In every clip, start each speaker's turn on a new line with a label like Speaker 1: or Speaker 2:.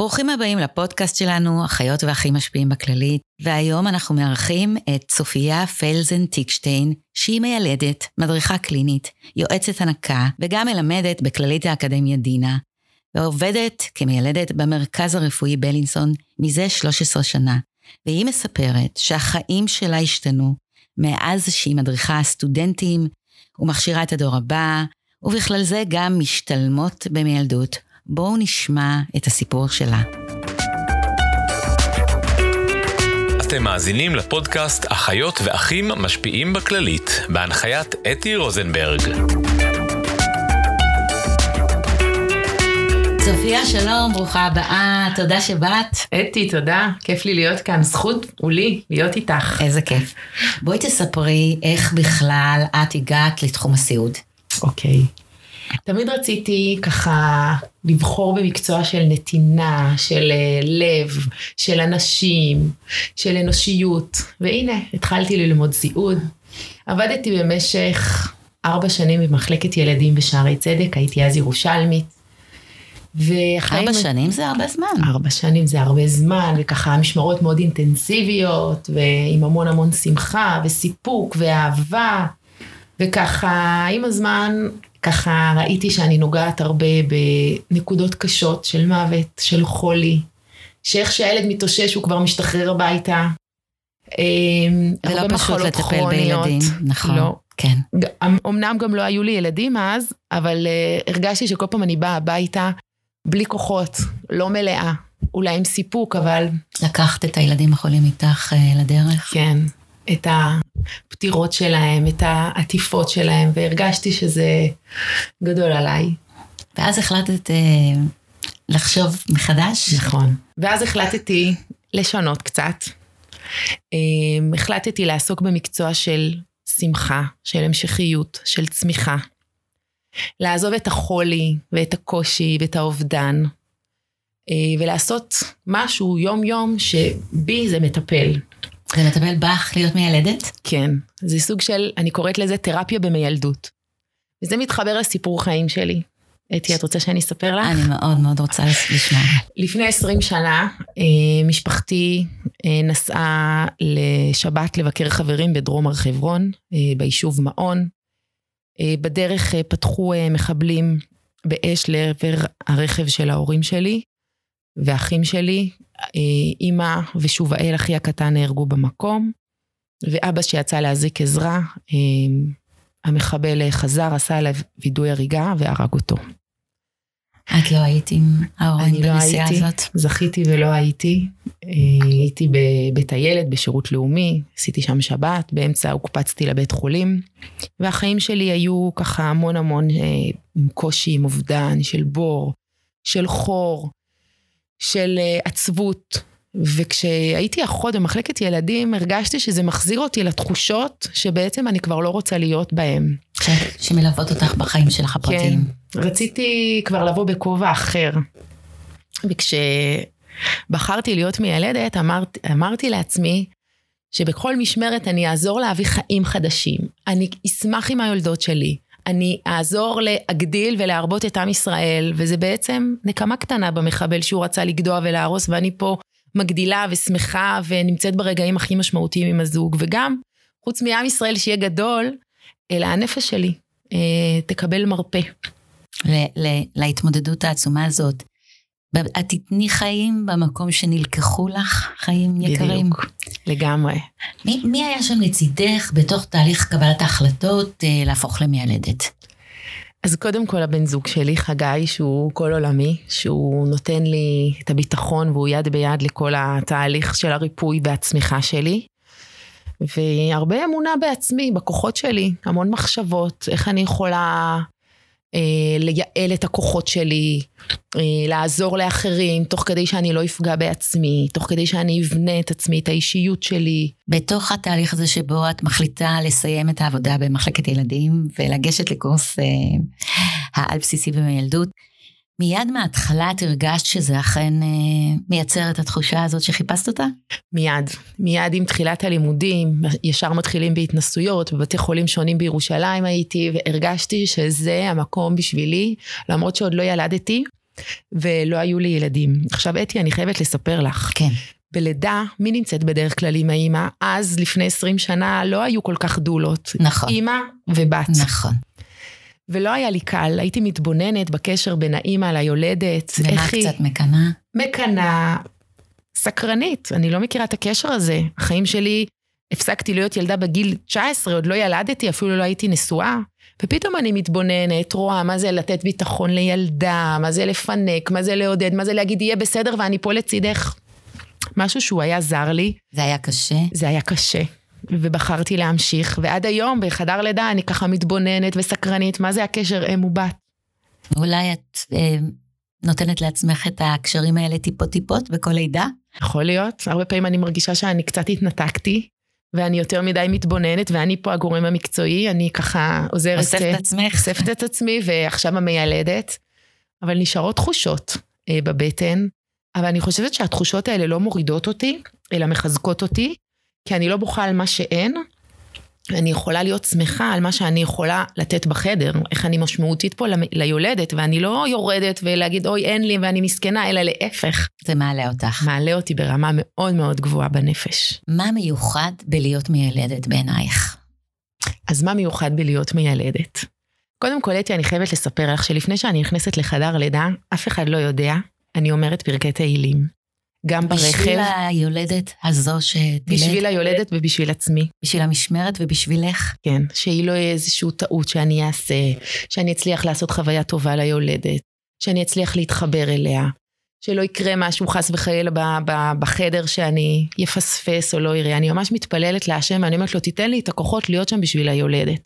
Speaker 1: ברוכים הבאים לפודקאסט שלנו, אחיות ואחים משפיעים בכללית, והיום אנחנו מארחים את צופיה פלזן טיקשטיין, שהיא מיילדת, מדריכה קלינית, יועצת הנקה, וגם מלמדת בכללית האקדמיה דינה, ועובדת כמיילדת במרכז הרפואי בלינסון מזה 13 שנה. והיא מספרת שהחיים שלה השתנו מאז שהיא מדריכה סטודנטים ומכשירה את הדור הבא, ובכלל זה גם משתלמות במיילדות. בואו נשמע את הסיפור שלה.
Speaker 2: אתם מאזינים לפודקאסט אחיות ואחים משפיעים בכללית, בהנחיית אתי רוזנברג.
Speaker 1: צופיה, שלום, ברוכה הבאה, תודה שבאת.
Speaker 3: אתי, תודה, כיף לי להיות כאן, זכות הוא לי להיות איתך.
Speaker 1: איזה כיף. בואי תספרי איך בכלל את הגעת לתחום הסיעוד.
Speaker 3: אוקיי. תמיד רציתי ככה לבחור במקצוע של נתינה, של אה, לב, של אנשים, של אנושיות, והנה, התחלתי ללמוד סיעוד. עבדתי במשך ארבע שנים במחלקת ילדים בשערי צדק, הייתי אז ירושלמית.
Speaker 1: ארבע שנים זה הרבה זמן.
Speaker 3: ארבע שנים זה הרבה זמן, וככה משמרות מאוד אינטנסיביות, ועם המון המון שמחה, וסיפוק, ואהבה, וככה עם הזמן ככה ראיתי שאני נוגעת הרבה בנקודות קשות של מוות, של חולי, שאיך שהילד מתאושש הוא כבר משתחרר הביתה.
Speaker 1: אמ, זה לא פשוט לטפל כרוניות. בילדים, נכון. לא. כן.
Speaker 3: אמנם גם לא היו לי ילדים אז, אבל uh, הרגשתי שכל פעם אני באה הביתה בלי כוחות, לא מלאה. אולי עם סיפוק, אבל...
Speaker 1: לקחת את הילדים החולים איתך uh, לדרך?
Speaker 3: כן. את הפטירות שלהם, את העטיפות שלהם, והרגשתי שזה גדול עליי.
Speaker 1: ואז החלטת אה, לחשוב מחדש?
Speaker 3: נכון. ואז החלטתי לשנות קצת. אה, החלטתי לעסוק במקצוע של שמחה, של המשכיות, של צמיחה. לעזוב את החולי ואת הקושי ואת האובדן, אה, ולעשות משהו יום-יום שבי זה מטפל.
Speaker 1: זה לטפל בך להיות מיילדת?
Speaker 3: כן, זה סוג של, אני קוראת לזה תרפיה במיילדות. וזה מתחבר לסיפור חיים שלי. אתי, את רוצה שאני אספר לך?
Speaker 1: אני מאוד מאוד רוצה לשמוע.
Speaker 3: לפני 20 שנה, אה, משפחתי אה, נסעה לשבת לבקר חברים בדרום הר חברון, אה, ביישוב מעון. בדרך פתחו מחבלים באש לעבר הרכב של ההורים שלי, ואחים שלי, אימא ושובאל, אחי הקטן, נהרגו במקום, ואבא שיצא להזיק עזרה, אה, המחבל חזר, עשה עליו וידוי הריגה והרג אותו.
Speaker 1: את לא היית עם ההורים
Speaker 3: לא בנסיעה לא הזאת? זכיתי ולא הייתי. אה, הייתי בבית הילד, בשירות לאומי, עשיתי שם שבת, באמצע הוקפצתי לבית חולים, והחיים שלי היו ככה המון המון עם קושי, עם אובדן, של בור, של חור, של אה, עצבות. וכשהייתי אחות במחלקת ילדים, הרגשתי שזה מחזיר אותי לתחושות שבעצם אני כבר לא רוצה להיות בהן.
Speaker 1: שמלוות אותך בחיים שלך הפרטיים.
Speaker 3: כן, רציתי כבר לבוא בכובע אחר. וכשבחרתי להיות מיילדת, אמרת, אמרתי לעצמי שבכל משמרת אני אעזור להביא חיים חדשים. אני אשמח עם היולדות שלי. אני אעזור להגדיל ולהרבות את עם ישראל, וזה בעצם נקמה קטנה במחבל שהוא רצה לגדוע ולהרוס, ואני פה מגדילה ושמחה ונמצאת ברגעים הכי משמעותיים עם הזוג, וגם, חוץ מעם ישראל שיהיה גדול, אלא הנפש שלי אה, תקבל מרפא.
Speaker 1: להתמודדות העצומה הזאת, את תתני חיים במקום שנלקחו לך חיים יקרים.
Speaker 3: בדיוק, לגמרי.
Speaker 1: מי, מי היה שם לצידך בתוך תהליך קבלת ההחלטות אה, להפוך למיילדת?
Speaker 3: אז קודם כל הבן זוג שלי, חגי, שהוא כל עולמי, שהוא נותן לי את הביטחון והוא יד ביד לכל התהליך של הריפוי והצמיחה שלי. והרבה אמונה בעצמי, בכוחות שלי, המון מחשבות, איך אני יכולה לייעל את הכוחות שלי, אה, לעזור לאחרים, תוך כדי שאני לא אפגע בעצמי, תוך כדי שאני אבנה את עצמי, את האישיות שלי.
Speaker 1: בתוך התהליך הזה שבו את מחליטה לסיים את העבודה במחלקת ילדים ולגשת לקורס אה, העל בסיסי במיילדות, מיד מההתחלה את הרגשת שזה אכן אה, מייצר את התחושה הזאת שחיפשת אותה?
Speaker 3: מיד. מיד עם תחילת הלימודים, ישר מתחילים בהתנסויות, בבתי חולים שונים בירושלים הייתי, והרגשתי שזה המקום בשבילי, למרות שעוד לא ילדתי. ולא היו לי ילדים. עכשיו, אתי, אני חייבת לספר לך.
Speaker 1: כן.
Speaker 3: בלידה, מי נמצאת בדרך כלל עם האימא? אז, לפני 20 שנה, לא היו כל כך דולות.
Speaker 1: נכון.
Speaker 3: אימא ובת.
Speaker 1: נכון.
Speaker 3: ולא היה לי קל, הייתי מתבוננת בקשר בין האימא ליולדת.
Speaker 1: ומה
Speaker 3: איך היא-
Speaker 1: קצת מקנאה?
Speaker 3: מקנאה, סקרנית, אני לא מכירה את הקשר הזה. החיים שלי, הפסקתי להיות ילדה בגיל 19, עוד לא ילדתי, אפילו לא הייתי נשואה. ופתאום אני מתבוננת, רואה מה זה לתת ביטחון לילדה, מה זה לפנק, מה זה לעודד, מה זה להגיד יהיה בסדר ואני פה לצידך. משהו שהוא היה זר לי,
Speaker 1: זה היה קשה.
Speaker 3: זה היה קשה. ובחרתי להמשיך, ועד היום בחדר לידה אני ככה מתבוננת וסקרנית, מה זה הקשר אם ובת.
Speaker 1: אולי את אה, נותנת לעצמך את הקשרים האלה טיפות-טיפות בכל לידה?
Speaker 3: יכול להיות. הרבה פעמים אני מרגישה שאני קצת התנתקתי, ואני יותר מדי מתבוננת, ואני פה הגורם המקצועי, אני ככה עוזרת...
Speaker 1: אוספת
Speaker 3: אה,
Speaker 1: את עצמך?
Speaker 3: אוספת את עצמי, ועכשיו המיילדת. אבל נשארות תחושות אה, בבטן, אבל אני חושבת שהתחושות האלה לא מורידות אותי, אלא מחזקות אותי, כי אני לא בוכה על מה שאין. אני יכולה להיות שמחה על מה שאני יכולה לתת בחדר, איך אני משמעותית פה ליולדת, ואני לא יורדת ולהגיד אוי אין לי ואני מסכנה, אלא להפך.
Speaker 1: זה מעלה אותך.
Speaker 3: מעלה אותי ברמה מאוד מאוד גבוהה בנפש.
Speaker 1: מה מיוחד בלהיות מיילדת בעינייך?
Speaker 3: אז מה מיוחד בלהיות מיילדת? קודם כל, אתי, אני חייבת לספר לך שלפני שאני נכנסת לחדר לידה, אף אחד לא יודע, אני אומרת פרקי תהילים. גם
Speaker 1: בשביל
Speaker 3: ברכב,
Speaker 1: היולדת הזו שתלד?
Speaker 3: בשביל היולדת ובשביל עצמי.
Speaker 1: בשביל המשמרת ובשבילך?
Speaker 3: כן, שהיא לא יהיה איזושהי טעות שאני אעשה, שאני אצליח לעשות חוויה טובה ליולדת, שאני אצליח להתחבר אליה, שלא יקרה משהו חס וחלילה ב- ב- בחדר שאני יפספס או לא אראה. אני ממש מתפללת להשם, ואני אומרת לו, תיתן לי את הכוחות להיות שם בשביל היולדת.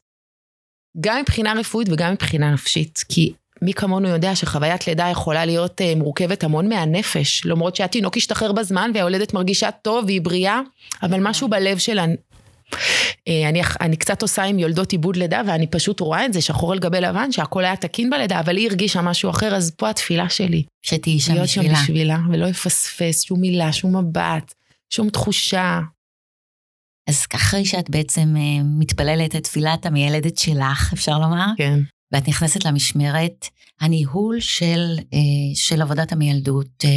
Speaker 3: גם מבחינה רפואית וגם מבחינה נפשית, כי מי כמונו יודע שחוויית לידה יכולה להיות אה, מורכבת המון מהנפש, למרות שהתינוק ישתחרר בזמן והיולדת מרגישה טוב והיא בריאה, אבל משהו בלב שלה אה, אני, אני קצת עושה עם יולדות עיבוד לידה, ואני פשוט רואה את זה שחור על גבי לבן, שהכל היה תקין בלידה, אבל היא הרגישה משהו אחר, אז פה התפילה שלי.
Speaker 1: שתהיי שם
Speaker 3: להיות שם
Speaker 1: בשבילה.
Speaker 3: בשבילה, ולא יפספס שום מילה, שום מבט, שום תחושה.
Speaker 1: אז אחרי שאת בעצם אה, מתפללת את תפילת המיילדת שלך, אפשר לומר,
Speaker 3: כן.
Speaker 1: ואת נכנסת למשמרת, הניהול של, אה, של עבודת המיילדות, אה,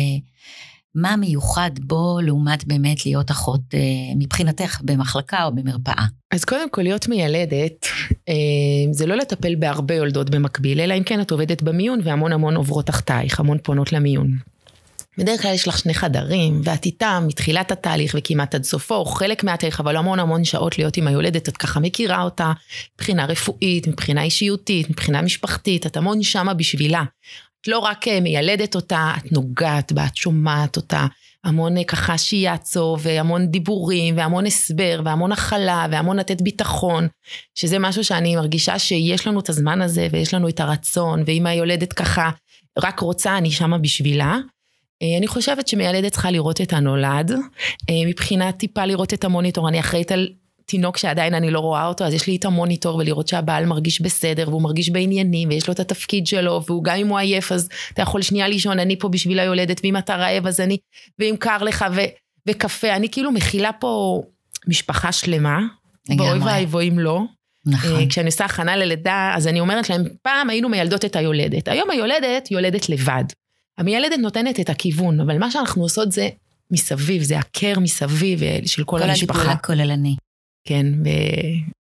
Speaker 1: מה מיוחד בו לעומת באמת להיות אחות אה, מבחינתך במחלקה או במרפאה?
Speaker 3: אז קודם כל, להיות מיילדת, זה לא לטפל בהרבה יולדות במקביל, אלא אם כן את עובדת במיון והמון המון עוברות תחתייך, המון פונות למיון. בדרך כלל יש לך שני חדרים, ואת איתם מתחילת התהליך וכמעט עד סופו, או חלק מהתהליך, אבל המון המון שעות להיות עם היולדת, את ככה מכירה אותה, מבחינה רפואית, מבחינה אישיותית, מבחינה משפחתית, את המון שמה בשבילה. את לא רק אה, מיילדת אותה, את נוגעת בה, את שומעת אותה, המון אה, ככה שיאצו, והמון דיבורים, והמון הסבר, והמון הכלה, והמון לתת ביטחון, שזה משהו שאני מרגישה שיש לנו את הזמן הזה, ויש לנו את הרצון, ואם היולדת ככה רק רוצה, אני שמה בשבילה. אה, אני חושבת שמיילדת צריכה לראות את הנולד. אה, מבחינת טיפה לראות את המוניטור, אני אחראית על תינוק שעדיין אני לא רואה אותו, אז יש לי את המוניטור ולראות שהבעל מרגיש בסדר, והוא מרגיש בעניינים, ויש לו את התפקיד שלו, והוא גם אם הוא עייף, אז אתה יכול שנייה לישון, אני פה בשביל היולדת, ואם אתה רעב אז אני, ואם קר לך, ו, וקפה, אני כאילו מכילה פה משפחה שלמה. ואוי ואבוי אם לא.
Speaker 1: נכון.
Speaker 3: אה, כשאני עושה הכנה ללידה, אז אני אומרת להם, פעם היינו מיילדות את היולדת. היום היולדת יולדת לבד. המיילדת נותנת את הכיוון, אבל מה שאנחנו עושות זה מסביב, זה הקר מסביב אה, של כל,
Speaker 1: כל
Speaker 3: המשפחה.
Speaker 1: הטיפול הכוללני.
Speaker 3: כן, ו...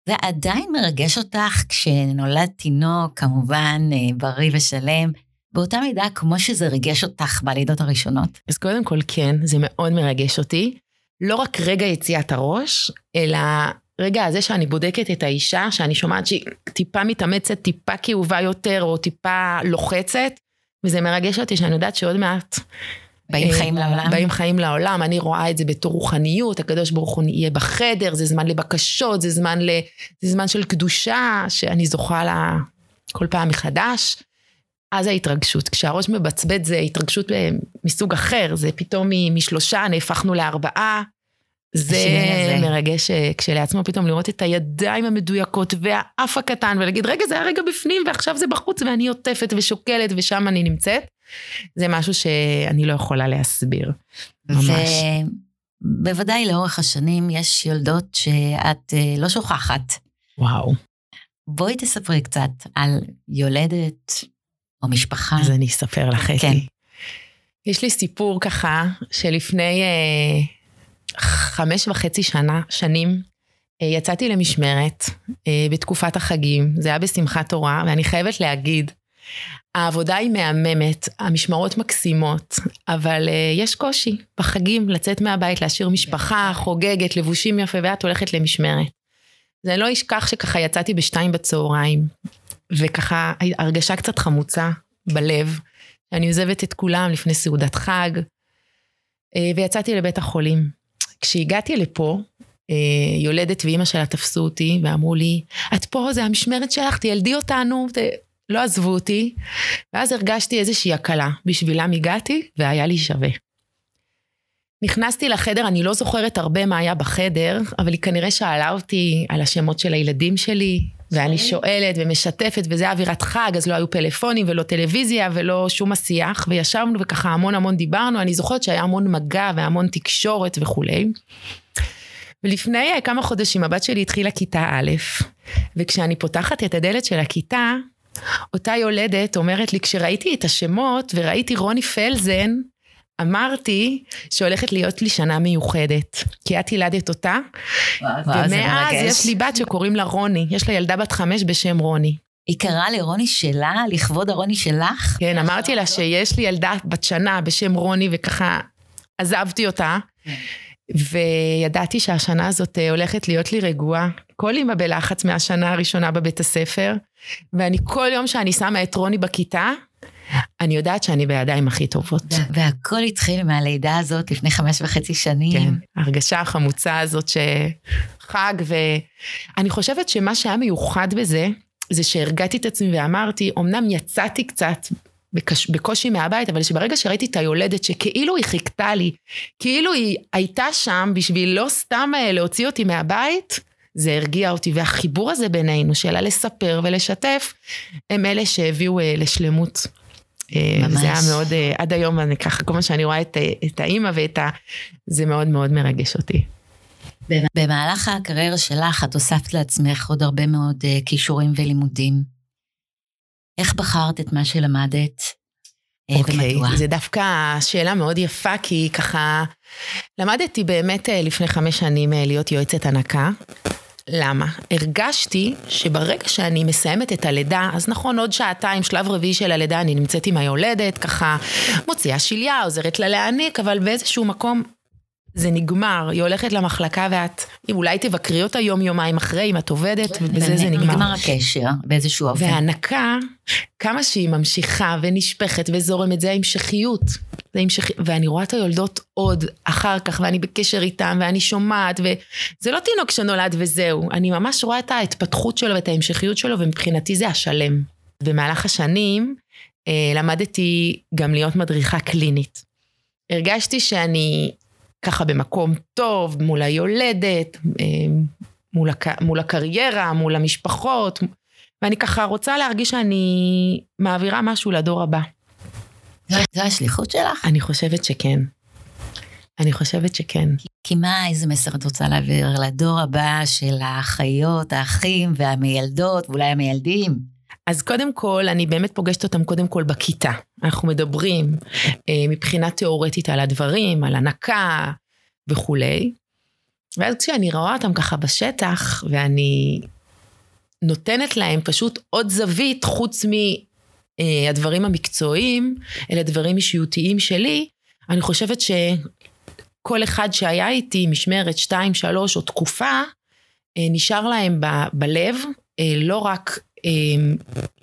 Speaker 1: זה עדיין מרגש אותך כשנולד תינוק, כמובן, אה, בריא ושלם, באותה מידה כמו שזה ריגש אותך בלידות הראשונות.
Speaker 3: אז קודם כל כן, זה מאוד מרגש אותי. לא רק רגע יציאת הראש, אלא רגע הזה שאני בודקת את האישה, שאני שומעת שהיא טיפה מתאמצת, טיפה כאובה יותר, או טיפה לוחצת, וזה מרגש אותי שאני יודעת שעוד מעט
Speaker 1: באים
Speaker 3: אה,
Speaker 1: חיים לעולם.
Speaker 3: באים חיים לעולם, אני רואה את זה בתור רוחניות, הקדוש ברוך הוא יהיה בחדר, זה זמן לבקשות, זה זמן, ל, זה זמן של קדושה, שאני זוכה לה כל פעם מחדש. אז ההתרגשות, כשהראש מבצבץ זה התרגשות אה, מסוג אחר, זה פתאום משלושה נהפכנו לארבעה. זה. מרגש אה, כשלעצמו פתאום לראות את הידיים המדויקות והאף הקטן ולהגיד רגע זה היה רגע בפנים ועכשיו זה בחוץ ואני עוטפת ושוקלת ושם אני נמצאת. זה משהו שאני לא יכולה להסביר. ממש.
Speaker 1: ובוודאי לאורך השנים יש יולדות שאת אה, לא שוכחת.
Speaker 3: וואו.
Speaker 1: בואי תספרי קצת על יולדת או משפחה.
Speaker 3: אז אני אספר לך, אתי.
Speaker 1: כן.
Speaker 3: יש לי סיפור ככה, שלפני אה, חמש וחצי שנה, שנים, אה, יצאתי למשמרת אה, בתקופת החגים, זה היה בשמחת תורה, ואני חייבת להגיד, העבודה היא מהממת, המשמרות מקסימות, אבל uh, יש קושי בחגים לצאת מהבית, להשאיר משפחה, חוגגת, לבושים יפה, ואת הולכת למשמרת. אני לא אשכח שככה יצאתי בשתיים בצהריים, וככה הרגשה קצת חמוצה בלב, אני עוזבת את כולם לפני סעודת חג, ויצאתי לבית החולים. כשהגעתי לפה, uh, יולדת ואימא שלה תפסו אותי ואמרו לי, את פה, זה המשמרת שלך, תילדי אותנו. לא עזבו אותי, ואז הרגשתי איזושהי הקלה. בשבילם הגעתי, והיה לי שווה. נכנסתי לחדר, אני לא זוכרת הרבה מה היה בחדר, אבל היא כנראה שאלה אותי על השמות של הילדים שלי, ואני שואלת ומשתפת, וזה אווירת חג, אז לא היו פלאפונים ולא טלוויזיה ולא שום השיח, וישבנו וככה המון המון דיברנו, אני זוכרת שהיה המון מגע והמון תקשורת וכולי. ולפני כמה חודשים הבת שלי התחילה כיתה א', וכשאני פותחת את הדלת של הכיתה, אותה יולדת אומרת לי, כשראיתי את השמות וראיתי רוני פלזן, אמרתי שהולכת להיות לי שנה מיוחדת. כי את ילדת אותה, ומאז יש לי בת שקוראים לה רוני, יש לה ילדה בת חמש בשם רוני.
Speaker 1: היא קראה לרוני שלה, לכבוד הרוני שלך?
Speaker 3: כן, אמרתי לה שיש לי ילדה בת שנה בשם רוני, וככה עזבתי אותה. וידעתי שהשנה הזאת אה, הולכת להיות לי רגועה. כל אימא בלחץ מהשנה הראשונה בבית הספר, ואני כל יום שאני שמה את רוני בכיתה, אני יודעת שאני בידיים הכי טובות.
Speaker 1: והכל התחיל מהלידה הזאת לפני חמש וחצי שנים.
Speaker 3: כן, ההרגשה החמוצה הזאת שחג, ואני חושבת שמה שהיה מיוחד בזה, זה שהרגעתי את עצמי ואמרתי, אמנם יצאתי קצת בקש, בקושי מהבית, אבל שברגע שראיתי את היולדת שכאילו היא חיכתה לי, כאילו היא הייתה שם בשביל לא סתם אה, להוציא אותי מהבית, זה הרגיע אותי. והחיבור הזה בינינו, שלה לספר ולשתף, הם אלה שהביאו אה, לשלמות. אה, ממש. זה היה מאוד, עד היום אני ככה, כל מה שאני רואה את, את האימא ואת ה... זה מאוד מאוד מרגש אותי.
Speaker 1: במהלך הקריירה שלך את הוספת לעצמך עוד הרבה מאוד כישורים ולימודים. איך בחרת את מה שלמדת?
Speaker 3: אה, אוקיי, okay, זה דווקא שאלה מאוד יפה, כי ככה למדתי באמת אה, לפני חמש שנים אה, להיות יועצת הנקה. למה? הרגשתי שברגע שאני מסיימת את הלידה, אז נכון, עוד שעתיים, שלב רביעי של הלידה, אני נמצאת עם היולדת, ככה מוציאה שליה, עוזרת לה להעניק, אבל באיזשהו מקום זה נגמר, היא הולכת למחלקה ואת, אולי תבקרי אותה יום-יומיים אחרי, אם את עובדת, ובזה זה נגמר.
Speaker 1: נגמר הקשר באיזשהו אופן.
Speaker 3: והנקה, כמה שהיא ממשיכה ונשפכת וזורמת, זה ההמשכיות. זה המשכ... ואני רואה את היולדות עוד אחר כך, ואני בקשר איתן, ואני שומעת, וזה לא תינוק שנולד וזהו. אני ממש רואה את ההתפתחות שלו ואת ההמשכיות שלו, ומבחינתי זה השלם. במהלך השנים אה, למדתי גם להיות מדריכה קלינית. הרגשתי שאני ככה במקום טוב, מול היולדת, אה, מול, הק... מול הקריירה, מול המשפחות, ואני ככה רוצה להרגיש שאני מעבירה משהו לדור הבא.
Speaker 1: זו השליחות שלך?
Speaker 3: אני חושבת שכן. אני חושבת שכן.
Speaker 1: כי מה, איזה מסר את רוצה להעביר לדור הבא של האחיות, האחים והמיילדות, ואולי המיילדים?
Speaker 3: אז קודם כל, אני באמת פוגשת אותם קודם כל בכיתה. אנחנו מדברים אה, מבחינה תיאורטית על הדברים, על הנקה וכולי. ואז כשאני רואה אותם ככה בשטח, ואני נותנת להם פשוט עוד זווית חוץ מהדברים אה, המקצועיים, אלה דברים אישיותיים שלי, אני חושבת שכל אחד שהיה איתי, משמרת, שתיים, שלוש או תקופה, אה, נשאר להם ב- בלב, אה, לא רק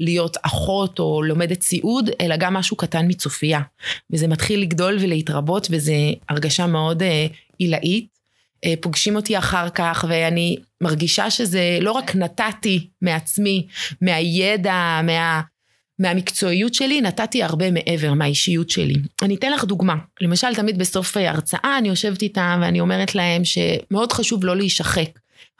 Speaker 3: להיות אחות או לומדת סיעוד, אלא גם משהו קטן מצופייה. וזה מתחיל לגדול ולהתרבות, וזו הרגשה מאוד אה, עילאית. אה, פוגשים אותי אחר כך, ואני מרגישה שזה לא רק נתתי מעצמי, מהידע, מה... מהמקצועיות שלי נתתי הרבה מעבר מהאישיות שלי. אני אתן לך דוגמה. למשל, תמיד בסוף הרצאה אני יושבת איתם ואני אומרת להם שמאוד חשוב לא להישחק.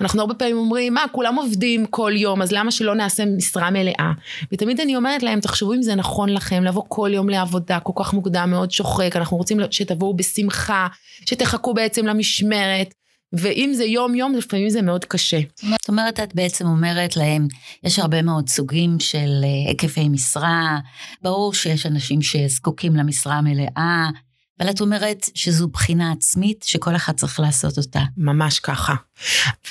Speaker 3: אנחנו הרבה פעמים אומרים, מה, כולם עובדים כל יום, אז למה שלא נעשה משרה מלאה? ותמיד אני אומרת להם, תחשבו אם זה נכון לכם, לבוא כל יום לעבודה, כל כך מוקדם, מאוד שוחק, אנחנו רוצים שתבואו בשמחה, שתחכו בעצם למשמרת, ואם זה יום-יום, לפעמים זה מאוד קשה.
Speaker 1: זאת אומרת, את בעצם אומרת להם, יש הרבה מאוד סוגים של אה, היקפי משרה, ברור שיש אנשים שזקוקים למשרה המלאה, אבל את אומרת שזו בחינה עצמית שכל אחד צריך לעשות אותה.
Speaker 3: ממש ככה.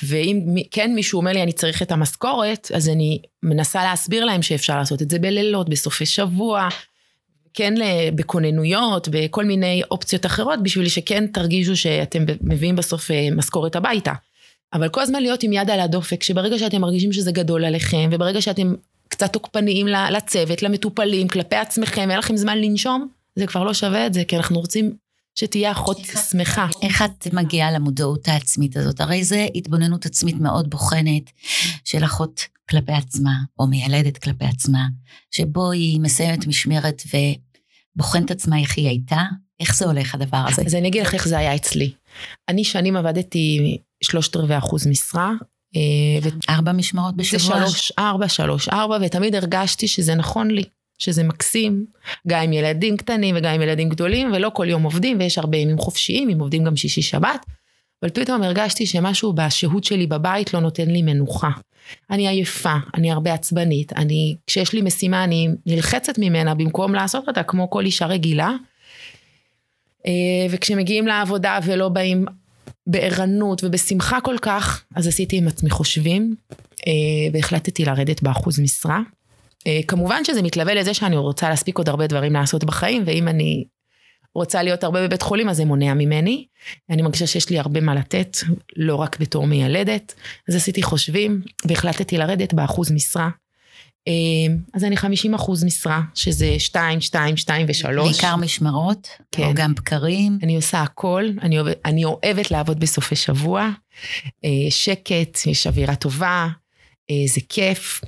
Speaker 3: ואם כן מישהו אומר לי, אני צריך את המשכורת, אז אני מנסה להסביר להם שאפשר לעשות את זה בלילות, בסופי שבוע, כן בכוננויות, בכל מיני אופציות אחרות, בשביל שכן תרגישו שאתם מביאים בסוף אה, משכורת הביתה. אבל כל הזמן להיות עם יד על הדופק, שברגע שאתם מרגישים שזה גדול עליכם, וברגע שאתם קצת תוקפניים לצוות, למטופלים, כלפי עצמכם, אין לכם זמן לנשום, זה כבר לא שווה את זה, כי אנחנו רוצים שתהיה אחות שמחה.
Speaker 1: איך את מגיעה למודעות העצמית הזאת? הרי זה התבוננות עצמית מאוד בוחנת של אחות כלפי עצמה, או מיילדת כלפי עצמה, שבו היא מסיימת משמרת ובוחנת עצמה איך היא הייתה, איך זה הולך הדבר הזה?
Speaker 3: אז אני אגיד לך איך זה היה אצלי. אני שנים עבדתי שלושת רבעי אחוז משרה.
Speaker 1: אה, ו... ארבע משמרות בשבוע?
Speaker 3: זה שלוש, ארבע, שלוש, ארבע, ותמיד הרגשתי שזה נכון לי. שזה מקסים, גם עם ילדים קטנים וגם עם ילדים גדולים, ולא כל יום עובדים, ויש הרבה ימים חופשיים, אם עובדים גם שישי שבת, אבל פתאום הרגשתי שמשהו בשהות שלי בבית לא נותן לי מנוחה. אני עייפה, אני הרבה עצבנית, אני, כשיש לי משימה אני נלחצת ממנה במקום לעשות אותה כמו כל אישה רגילה. אה, וכשמגיעים לעבודה ולא באים בערנות ובשמחה כל כך, אז עשיתי עם עצמי חושבים, אה, והחלטתי לרדת באחוז משרה. אה, כמובן שזה מתלווה לזה שאני רוצה להספיק עוד הרבה דברים לעשות בחיים, ואם אני רוצה להיות הרבה בבית חולים, אז זה מונע ממני. אני מרגישה שיש לי הרבה מה לתת, לא רק בתור מיילדת. אז עשיתי חושבים, והחלטתי לרדת באחוז משרה. אה, אז אני 50 אחוז משרה, שזה 2, 2, 2 ו-3.
Speaker 1: בעיקר משמרות? כן. או גם בקרים?
Speaker 3: אני עושה הכל, אני, אוהב, אני אוהבת לעבוד בסופי שבוע. אה, שקט, יש אווירה טובה, זה כיף.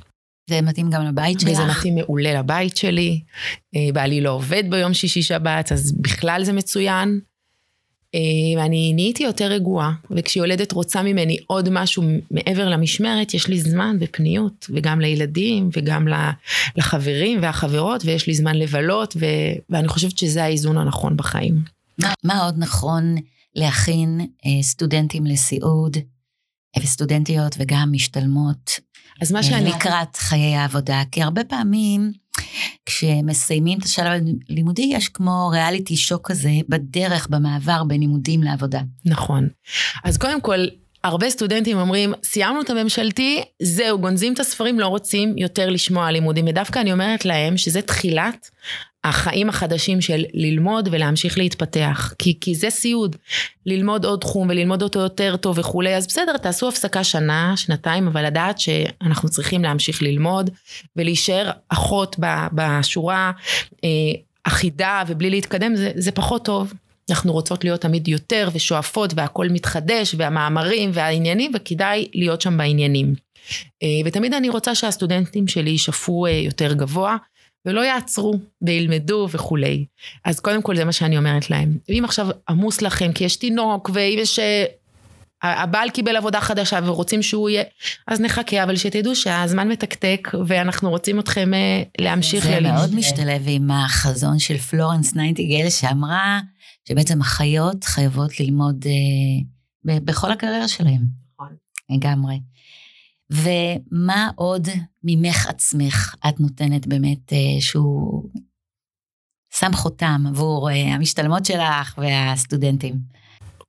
Speaker 1: זה מתאים גם לבית שלך?
Speaker 3: וזה מתאים מעולה לבית שלי. אה, בעלי לא עובד ביום שישי שבת, אז בכלל זה מצוין. אה, ואני נהייתי יותר רגועה, וכשיולדת רוצה ממני עוד משהו מעבר למשמרת, יש לי זמן ופניות, וגם לילדים, וגם לחברים והחברות, ויש לי זמן לבלות, ו... ואני חושבת שזה האיזון הנכון בחיים.
Speaker 1: מה עוד נכון להכין אה, סטודנטים לסיעוד, וסטודנטיות וגם משתלמות
Speaker 3: אז מה שאני...
Speaker 1: לקראת חיי העבודה, כי הרבה פעמים כשמסיימים את השלב הלימודי, יש כמו ריאליטי שוק כזה בדרך, במעבר בין לימודים לעבודה.
Speaker 3: נכון. אז קודם כל, הרבה סטודנטים אומרים, סיימנו את הממשלתי, זהו, גונזים את הספרים, לא רוצים יותר לשמוע על לימודים. ודווקא אני אומרת להם שזה תחילת החיים החדשים של ללמוד ולהמשיך להתפתח. כי, כי זה סיוד, ללמוד עוד תחום וללמוד אותו יותר טוב וכולי, אז בסדר, תעשו הפסקה שנה, שנתיים, אבל לדעת שאנחנו צריכים להמשיך ללמוד ולהישאר אחות בשורה אה, אחידה ובלי להתקדם, זה, זה פחות טוב. אנחנו רוצות להיות תמיד יותר ושואפות והכל מתחדש והמאמרים והעניינים וכדאי להיות שם בעניינים. אה, ותמיד אני רוצה שהסטודנטים שלי ישאפו אה, יותר גבוה ולא יעצרו וילמדו וכולי. אז קודם כל זה מה שאני אומרת להם. אם עכשיו עמוס לכם כי יש תינוק ואם יש... אה, הבעל קיבל עבודה חדשה ורוצים שהוא יהיה, אז נחכה, אבל שתדעו שהזמן מתקתק ואנחנו רוצים אתכם להמשיך
Speaker 1: ללימוד. זה מאוד משתלב עם החזון של פלורנס ניינטיגל שאמרה שבעצם אחיות חייבות ללמוד אה, בכל הקריירה שלהם. נכון. לגמרי. ומה עוד ממך עצמך את נותנת באמת אה, שהוא שם חותם עבור אה, המשתלמות שלך והסטודנטים?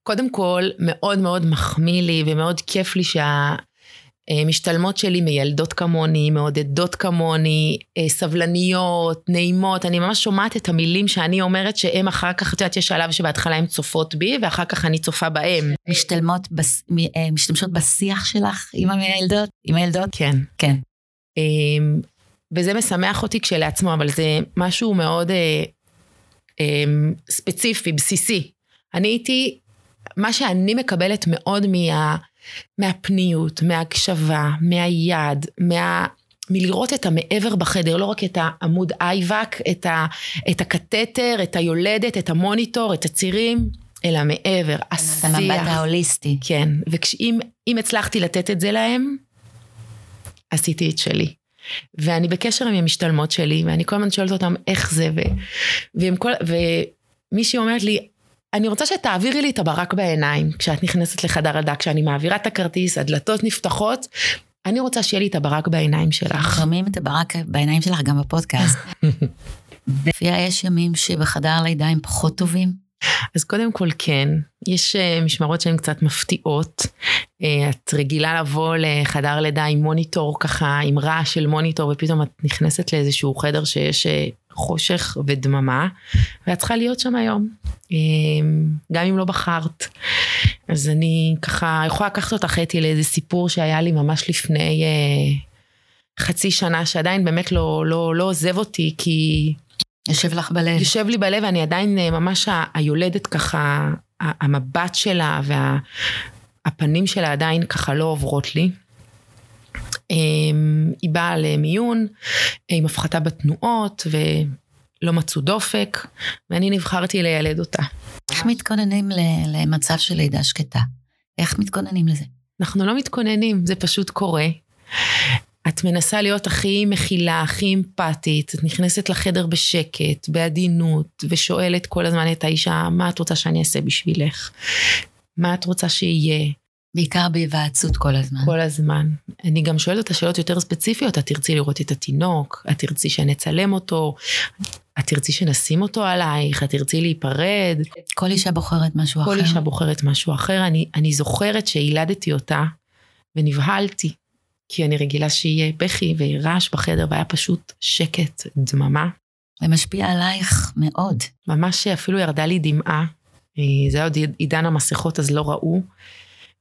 Speaker 3: קודם כל, מאוד מאוד מחמיא לי ומאוד כיף לי שה... אה, משתלמות שלי מיילדות כמוני, מעודדות כמוני, אה, סבלניות, נעימות, אני ממש שומעת את המילים שאני אומרת שהן אחר כך, את יודעת, יש שלב שבהתחלה הן צופות בי, ואחר כך אני צופה בהן.
Speaker 1: משתלמות, בס... אה, משתמשות בשיח שלך עם הילדות? עם הילדות?
Speaker 3: כן.
Speaker 1: כן.
Speaker 3: אמ, וזה משמח אותי כשלעצמו, אבל זה משהו מאוד אמ, ספציפי, בסיסי. אני הייתי, מה שאני מקבלת מאוד מה... מהפניות, מההקשבה, מהיד, מה... מלראות את המעבר בחדר, לא רק את העמוד אייבק, את, ה, את הקתטר, את היולדת, את המוניטור, את הצירים, אלא מעבר, השיח. את
Speaker 1: המבט ההוליסטי.
Speaker 3: כן, ואם הצלחתי לתת את זה להם, עשיתי את שלי. ואני בקשר עם המשתלמות שלי, ואני כל הזמן שואלת אותם איך זה, ו, כל, ומישהי אומרת לי, אני רוצה שתעבירי לי את הברק בעיניים כשאת נכנסת לחדר הלידה, כשאני מעבירה את הכרטיס, הדלתות נפתחות, אני רוצה שיהיה לי את הברק בעיניים שלך.
Speaker 1: שומעים את הברק בעיניים שלך גם בפודקאסט. לפיה יש ימים שבחדר הלידה הם פחות טובים?
Speaker 3: אז קודם כל כן, יש אה, משמרות שהן קצת מפתיעות. אה, את רגילה לבוא לחדר לידה עם מוניטור ככה, עם רעש של מוניטור, ופתאום את נכנסת לאיזשהו חדר שיש אה, חושך ודממה, ואת צריכה להיות שם היום, גם אם לא בחרת. אז אני ככה יכולה לקחת אותך אתי לאיזה סיפור שהיה לי ממש לפני חצי שנה, שעדיין באמת לא, לא, לא עוזב אותי, כי...
Speaker 1: יושב לך בלב.
Speaker 3: יושב לי בלב, ואני עדיין אה, ממש היולדת ככה, המבט שלה והפנים שלה עדיין ככה לא עוברות לי. אמ, היא באה למיון עם הפחתה בתנועות ולא מצאו דופק, ואני נבחרתי לילד אותה.
Speaker 1: איך מתכוננים למצב של לידה שקטה? איך מתכוננים לזה?
Speaker 3: אנחנו לא מתכוננים, זה פשוט קורה. את מנסה להיות הכי מכילה, הכי אמפתית, את נכנסת לחדר בשקט, בעדינות, ושואלת כל הזמן את האישה, מה את רוצה שאני אעשה בשבילך? מה את רוצה שיהיה?
Speaker 1: בעיקר בהיוועצות כל הזמן.
Speaker 3: כל הזמן. אני גם שואלת אותה שאלות יותר ספציפיות, את תרצי לראות את התינוק, את תרצי שנצלם אותו, את תרצי שנשים אותו עלייך, את תרצי להיפרד.
Speaker 1: כל אישה בוחרת משהו
Speaker 3: כל
Speaker 1: אחר.
Speaker 3: כל אישה בוחרת משהו אחר. אני, אני זוכרת שהילדתי אותה ונבהלתי. כי אני רגילה שיהיה בכי ורעש בחדר והיה פשוט שקט, דממה.
Speaker 1: זה משפיע עלייך מאוד.
Speaker 3: ממש אפילו ירדה לי דמעה. אה, זה היה עוד עידן המסכות אז לא ראו.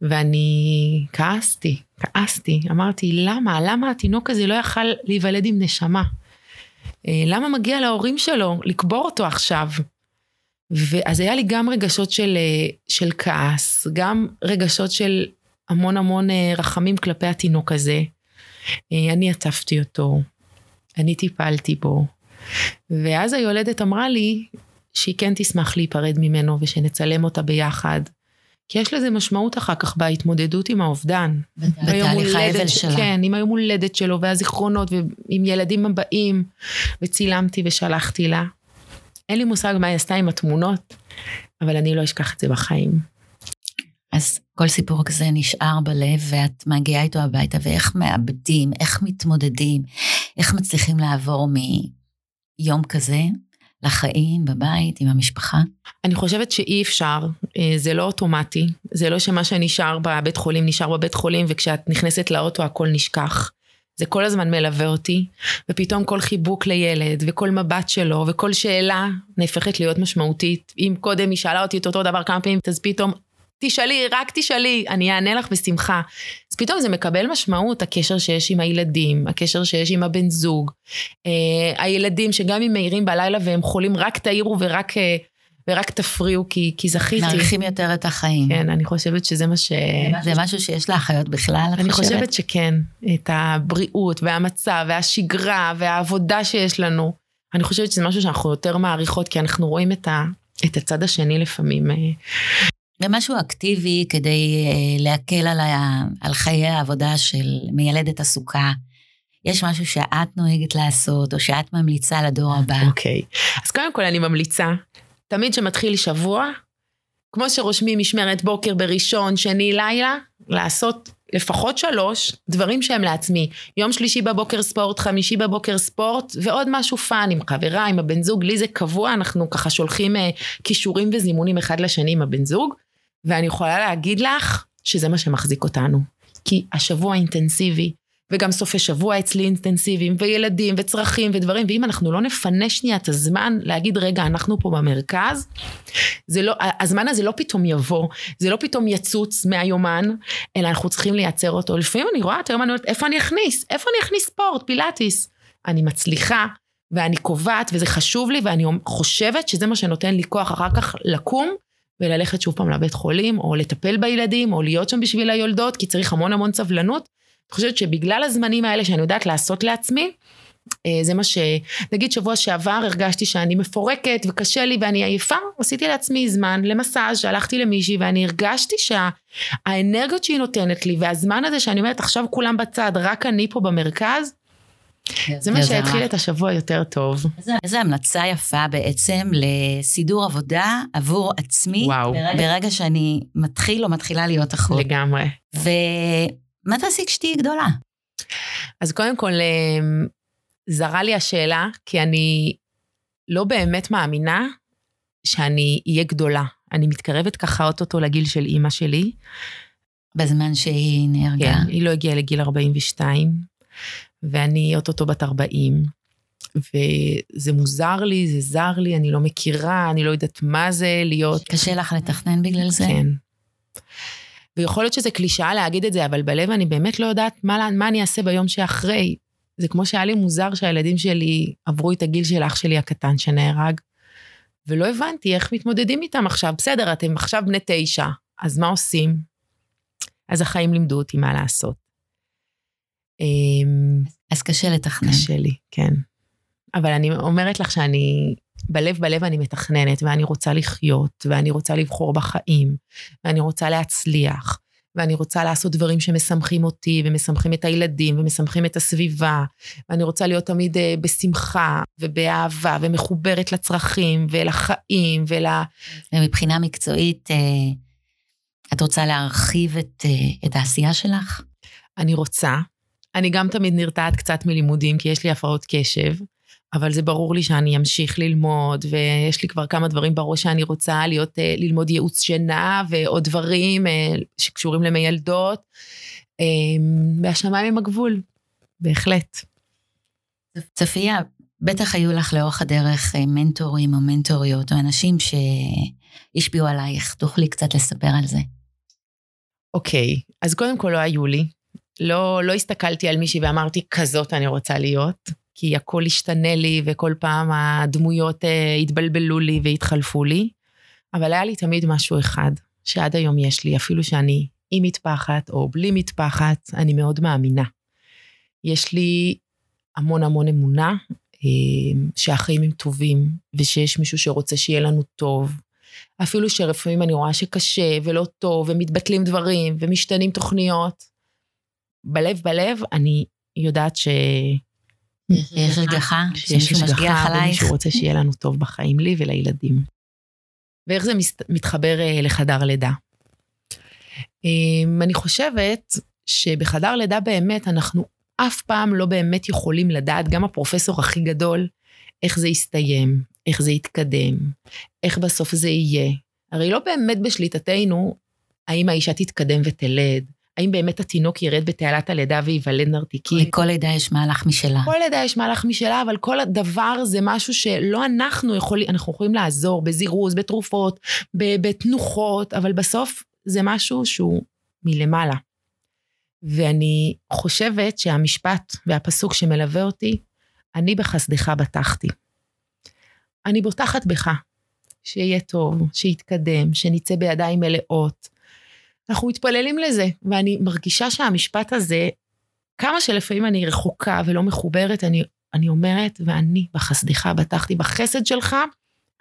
Speaker 3: ואני כעסתי, כעסתי, אמרתי למה, למה התינוק הזה לא יכל להיוולד עם נשמה? אה, למה מגיע להורים שלו לקבור אותו עכשיו? ואז היה לי גם רגשות של, אה, של כעס, גם רגשות של המון המון אה, רחמים כלפי התינוק הזה. אני עטפתי אותו, אני טיפלתי בו. ואז היולדת אמרה לי שהיא כן תשמח להיפרד ממנו ושנצלם אותה ביחד. כי יש לזה משמעות אחר כך בהתמודדות עם האובדן.
Speaker 1: בתהליך האבל שלה.
Speaker 3: כן, עם היום הולדת שלו והזיכרונות ועם ילדים הבאים. וצילמתי ושלחתי לה. אין לי מושג מה היא עשתה עם התמונות, אבל אני לא אשכח את זה בחיים.
Speaker 1: אז כל סיפור כזה נשאר בלב ואת מגיעה איתו הביתה, ואיך מאבדים, איך מתמודדים, איך מצליחים לעבור מיום כזה לחיים בבית עם המשפחה?
Speaker 3: אני חושבת שאי אפשר, אה, זה לא אוטומטי, זה לא שמה שנשאר בבית חולים נשאר בבית חולים וכשאת נכנסת לאוטו הכל נשכח. זה כל הזמן מלווה אותי, ופתאום כל חיבוק לילד, וכל מבט שלו, וכל שאלה נהפכת להיות משמעותית. אם קודם היא שאלה אותי את אותו דבר כמה פעמים, אז פתאום תשאלי, רק תשאלי, אני אענה לך בשמחה. אז פתאום זה מקבל משמעות, הקשר שיש עם הילדים, הקשר שיש עם הבן זוג. אה, הילדים שגם אם מעירים בלילה והם חולים, רק תעירו ורק, אה, ורק תפריעו, כי, כי זכיתי.
Speaker 1: מעריכים יותר את החיים.
Speaker 3: כן, אני חושבת שזה מה ש...
Speaker 1: זה משהו שיש לאחיות בכלל, את
Speaker 3: אני
Speaker 1: חושבת?
Speaker 3: חושבת שכן, את הבריאות והמצב והשגרה והעבודה שיש לנו. אני חושבת שזה משהו שאנחנו יותר מעריכות, כי אנחנו רואים את, ה, את הצד השני לפעמים. אה,
Speaker 1: ומשהו אקטיבי כדי אה, להקל על, ה, על חיי העבודה של מיילדת עסוקה. יש משהו שאת נוהגת לעשות, או שאת ממליצה לדור הבא?
Speaker 3: אוקיי. Okay. אז קודם כל אני ממליצה, תמיד שמתחיל שבוע, כמו שרושמים משמרת בוקר בראשון, שני, לילה, לעשות לפחות שלוש דברים שהם לעצמי. יום שלישי בבוקר ספורט, חמישי בבוקר ספורט, ועוד משהו fun עם חברה, עם הבן זוג, לי זה קבוע, אנחנו ככה שולחים כישורים וזימונים אחד לשני עם הבן זוג. ואני יכולה להגיד לך שזה מה שמחזיק אותנו. כי השבוע אינטנסיבי, וגם סופי שבוע אצלי אינטנסיביים, וילדים, וצרכים, ודברים, ואם אנחנו לא נפנה שנייה את הזמן להגיד, רגע, אנחנו פה במרכז, זה לא, הזמן הזה לא פתאום יבוא, זה לא פתאום יצוץ מהיומן, אלא אנחנו צריכים לייצר אותו. לפעמים אני רואה את היום, אני אומרת, איפה אני אכניס? איפה אני אכניס ספורט, פילאטיס? אני מצליחה, ואני קובעת, וזה חשוב לי, ואני חושבת שזה מה שנותן לי כוח אחר כך לקום וללכת שוב פעם לבית חולים, או לטפל בילדים, או להיות שם בשביל היולדות, כי צריך המון המון סבלנות. אני חושבת שבגלל הזמנים האלה שאני יודעת לעשות לעצמי, אה, זה מה ש... נגיד שבוע שעבר הרגשתי שאני מפורקת וקשה לי ואני עייפה, עשיתי לעצמי זמן למסאז', הלכתי למישהי ואני הרגשתי שהאנרגיות שה... שהיא נותנת לי והזמן הזה שאני אומרת עכשיו כולם בצד, רק אני פה במרכז, זה מה שהתחיל את השבוע יותר טוב.
Speaker 1: איזו המלצה יפה בעצם לסידור עבודה עבור עצמי.
Speaker 3: וואו.
Speaker 1: ברגע, ברגע שאני מתחיל או מתחילה להיות אחות.
Speaker 3: לגמרי.
Speaker 1: ומה תעשי כשתהיי גדולה?
Speaker 3: אז קודם כל, אמ, זרה לי השאלה, כי אני לא באמת מאמינה שאני אהיה גדולה. אני מתקרבת ככה אוטוטו לגיל של אימא שלי.
Speaker 1: בזמן שהיא נהרגה.
Speaker 3: כן, היא לא הגיעה לגיל 42, ואני אוטוטו בת 40. וזה מוזר לי, זה זר לי, אני לא מכירה, אני לא יודעת מה זה להיות...
Speaker 1: קשה לך לתכנן בגלל זה?
Speaker 3: כן. ויכול להיות שזה קלישאה להגיד את זה, אבל בלב אני באמת לא יודעת מה, מה אני אעשה ביום שאחרי. זה כמו שהיה לי מוזר שהילדים שלי עברו את הגיל של אח שלי הקטן שנהרג, ולא הבנתי איך מתמודדים איתם עכשיו. בסדר, אתם עכשיו בני תשע, אז מה עושים? אז החיים לימדו אותי מה לעשות. אמ,
Speaker 1: אז קשה לתכנן.
Speaker 3: קשה לי, כן. אבל אני אומרת לך שאני, בלב בלב אני מתכננת, ואני רוצה לחיות, ואני רוצה לבחור בחיים, ואני רוצה להצליח, ואני רוצה לעשות דברים שמשמחים אותי, ומשמחים את הילדים, ומשמחים את הסביבה, ואני רוצה להיות תמיד אה, בשמחה, ובאהבה, ומחוברת לצרכים, ולחיים, ול...
Speaker 1: ומבחינה מקצועית, אה, את רוצה להרחיב את, אה, את העשייה שלך?
Speaker 3: אני רוצה. אני גם תמיד נרתעת קצת מלימודים, כי יש לי הפרעות קשב. אבל זה ברור לי שאני אמשיך ללמוד, ויש לי כבר כמה דברים בראש שאני רוצה להיות, אה, ללמוד ייעוץ שינה ועוד דברים אה, שקשורים למיילדות, אמ, והשמיים הם הגבול, בהחלט.
Speaker 1: צופיה, בטח היו לך לאורך הדרך אה, מנטורים או מנטוריות, או אנשים שהשפיעו עלייך. תוכלי קצת לספר על זה.
Speaker 3: אוקיי, okay, אז קודם כל לא היו לי. לא, לא הסתכלתי על מישהי ואמרתי, כזאת אני רוצה להיות. כי הכל השתנה לי וכל פעם הדמויות uh, התבלבלו לי והתחלפו לי, אבל היה לי תמיד משהו אחד, שעד היום יש לי, אפילו שאני עם מטפחת או בלי מטפחת, אני מאוד מאמינה. יש לי המון המון אמונה uh, שהחיים הם טובים, ושיש מישהו שרוצה שיהיה לנו טוב. אפילו שלפעמים אני רואה שקשה ולא טוב, ומתבטלים דברים, ומשתנים תוכניות. בלב בלב, אני יודעת ש...
Speaker 1: יש השגחה,
Speaker 3: שיש משגיח עלייך. ומישהו רוצה שיהיה לנו טוב בחיים לי ולילדים. ואיך זה מתחבר אה, לחדר לידה? אמ, אני חושבת שבחדר לידה באמת אנחנו אף פעם לא באמת יכולים לדעת, גם הפרופסור הכי גדול, איך זה יסתיים, איך זה יתקדם, איך בסוף זה יהיה. הרי לא באמת בשליטתנו האם האישה תתקדם ותלד, האם באמת התינוק ירד בתעלת הלידה וייוולד נרתיקי?
Speaker 1: לכל לידה יש מהלך משלה.
Speaker 3: כל לידה יש מהלך משלה, אבל כל הדבר זה משהו שלא אנחנו יכולים, אנחנו יכולים לעזור בזירוז, בתרופות, בתנוחות, אבל בסוף זה משהו שהוא מלמעלה. ואני חושבת שהמשפט והפסוק שמלווה אותי, אני בחסדך בטחתי. אני בוטחת בך, שיהיה טוב, שיתקדם, שנצא בידיים מלאות, אנחנו מתפללים לזה, ואני מרגישה שהמשפט הזה, כמה שלפעמים אני רחוקה ולא מחוברת, אני, אני אומרת, ואני בחסדך בטחתי, בחסד שלך,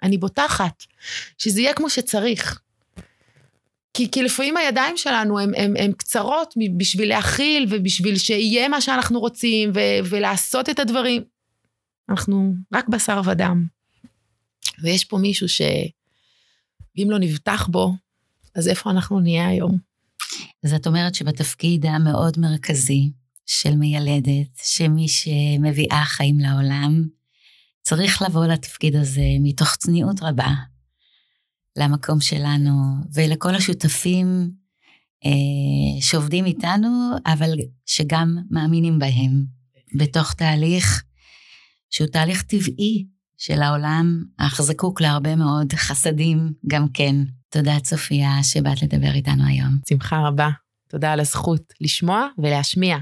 Speaker 3: אני בוטחת, שזה יהיה כמו שצריך. כי, כי לפעמים הידיים שלנו הן קצרות בשביל להכיל ובשביל שיהיה מה שאנחנו רוצים ו, ולעשות את הדברים. אנחנו רק בשר ודם. ויש פה מישהו שאם לא נבטח בו, אז איפה אנחנו נהיה היום?
Speaker 1: אז את אומרת שבתפקיד המאוד מרכזי של מיילדת, שמי שמביאה חיים לעולם, צריך לבוא לתפקיד הזה מתוך צניעות רבה למקום שלנו ולכל השותפים אה, שעובדים איתנו, אבל שגם מאמינים בהם, בתוך תהליך שהוא תהליך טבעי של העולם, אך זקוק להרבה מאוד חסדים גם כן. תודה, צופיה, שבאת לדבר איתנו היום.
Speaker 3: שמחה רבה. תודה על הזכות לשמוע ולהשמיע.